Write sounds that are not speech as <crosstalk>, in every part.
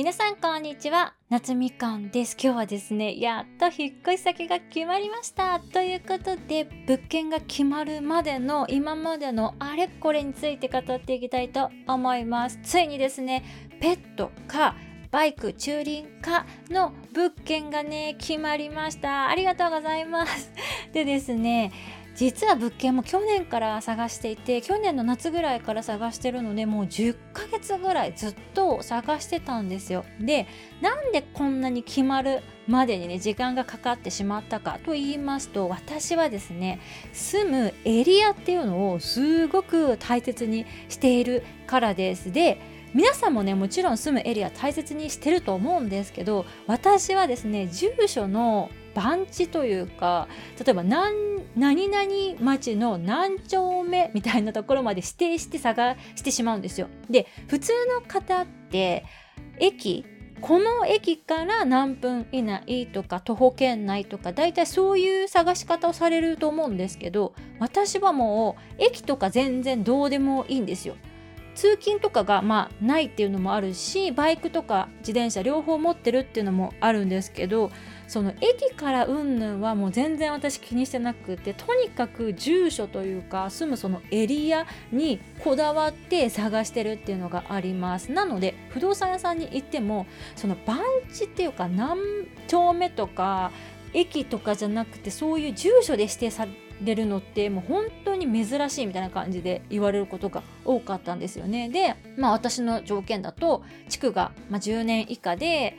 皆さんこんにちは。夏みかんです。今日はですねやっと引っ越し先が決まりました。ということで物件が決まるまでの今までのあれこれについて語っていきたいと思います。ついにですねペットかバイク駐輪かの物件がね決まりました。ありがとうございます。でですね実は物件も去年から探していて去年の夏ぐらいから探してるのでもう10ヶ月ぐらいずっと探してたんですよ。でなんでこんなに決まるまでにね時間がかかってしまったかと言いますと私はですね住むエリアっていうのをすごく大切にしているからです。で皆さんもねもちろん住むエリア大切にしてると思うんですけど私はですね住所の番地というか例えば何何々町の何丁目みたいなところまで指定して探してしまうんですよ。で普通の方って駅この駅から何分以内とか徒歩圏内とか大体そういう探し方をされると思うんですけど私はもう駅とか全然どうでもいいんですよ。通勤とかがまあないっていうのもあるしバイクとか自転車両方持ってるっていうのもあるんですけどその駅からうんぬんはもう全然私気にしてなくてとにかく住所というか住むそのエリアにこだわって探してるっていうのがあります。なので不動産屋さんに行ってもその番地っていうか何丁目とか駅とかじゃなくてそういう住所で指定されて出るのってもう本当に珍しいみたいな感じで言われることが多かったんですよね。で、まあ、私の条件だと地区が、まあ、10年以下で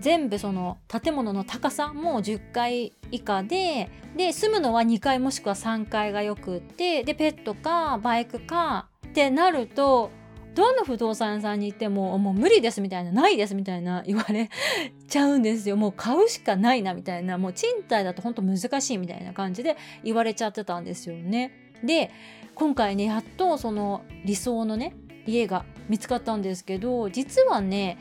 全部その建物の高さも10階以下でで住むのは2階もしくは3階がよくってでペットかバイクかってなるとどの不動産屋さんに行ってももう無理ですみたいなないですみたいな言われ <laughs> ちゃうんですよもう買うしかないなみたいなもう賃貸だと本当難しいみたいな感じで言われちゃってたんですよね。で今回ねやっとその理想のね家が見つかったんですけど実はね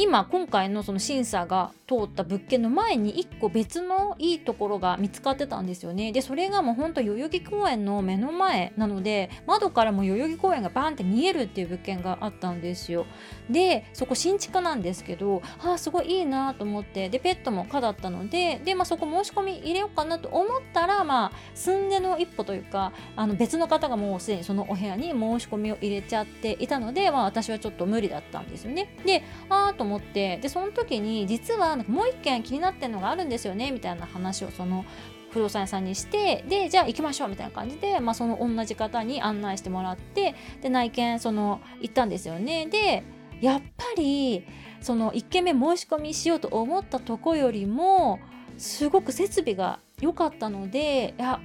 今今回のその審査が通った物件の前に1個別のいいところが見つかってたんですよね。でそれがもうほんと代々木公園の目の前なので窓からも代々木公園がバーンって見えるっていう物件があったんですよ。でそこ新築なんですけどああすごいいいなと思ってでペットも可だったのでで、まあ、そこ申し込み入れようかなと思ったらまあ住んでの一歩というかあの別の方がもうすでにそのお部屋に申し込みを入れちゃっていたので、まあ、私はちょっと無理だったんですよね。でああと思ってでその時に実はもう一件気になってるのがあるんですよねみたいな話をその不動産屋さんにしてでじゃあ行きましょうみたいな感じで、まあ、その同じ方に案内してもらってで内見その行ったんですよね。でやっぱりその1軒目申し込みしようと思ったとこよりもすごく設備が良かったのでいや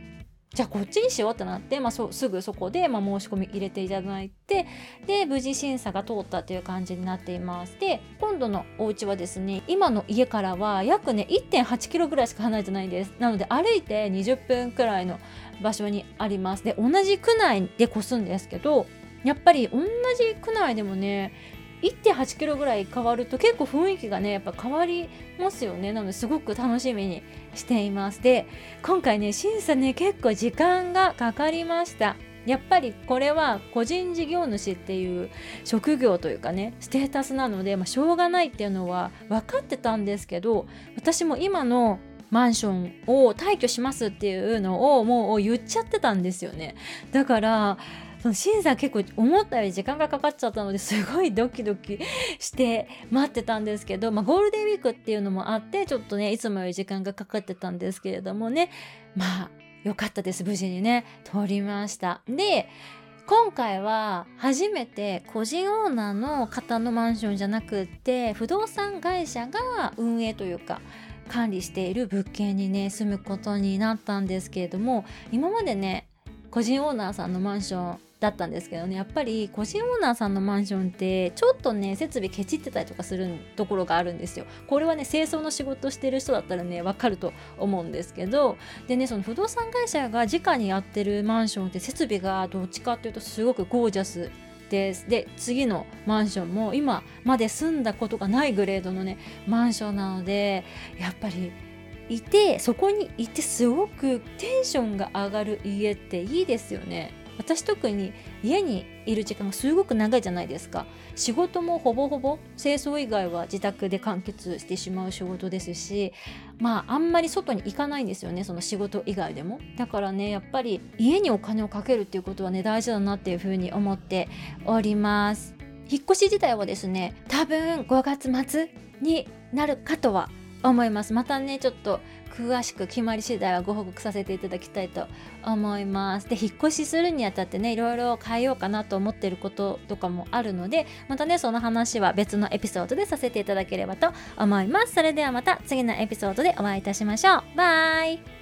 じゃあこっちにしようってなって、まあ、すぐそこで、まあ、申し込み入れていただいてで無事審査が通ったという感じになっています。で今度のお家はですね今の家からは約ね1.8キロぐらいしか離れてないんです。なので歩いて20分くらいの場所にあります。で同じ区内で越すんですけどやっぱり同じ区内でもね1.8キロぐらい変わると結構雰囲気がねやっぱ変わりますよね。なのですごく楽しみにしています。で今回ね審査ね結構時間がかかりました。やっぱりこれは個人事業主っていう職業というかねステータスなので、まあ、しょうがないっていうのは分かってたんですけど私も今のマンションを退去しますっていうのをもう言っちゃってたんですよね。だからその審査結構思ったより時間がかかっちゃったのですごいドキドキして待ってたんですけど、まあ、ゴールデンウィークっていうのもあってちょっとねいつもより時間がかかってたんですけれどもね。まあ良かったです。無事にね通りました。で今回は初めて個人オーナーの方のマンションじゃなくって不動産会社が運営というか管理している物件にね住むことになったんですけれども今までね個人オーナーさんのマンションだったんですけどね。やっぱり個人オーナーさんのマンションってちょっとね設備ケチってたりとかするところがあるんですよ。これはね清掃の仕事してる人だったらねわかると思うんですけど。でねその不動産会社が直にやってるマンションって設備がどっちかっていうとすごくゴージャスです。で次のマンションも今まで住んだことがないグレードのねマンションなのでやっぱりいてそこにいてすごくテンションが上がる家っていいですよね。私特に家にいる時間がすごく長いじゃないですか。仕事もほぼほぼ清掃以外は自宅で完結してしまう仕事ですしまああんまり外に行かないんですよねその仕事以外でも。だからねやっぱり家にお金をかけるっていうことはね大事だなっていうふうに思っております。引っ越し自体はですね多分5月末になるかとは思います。またねちょっと詳しく決まり次第はご報告させていただきたいと思います。で引っ越しするにあたってねいろいろ変えようかなと思ってることとかもあるのでまたねその話は別のエピソードでさせていただければと思います。それではまた次のエピソードでお会いいたしましょう。バイ。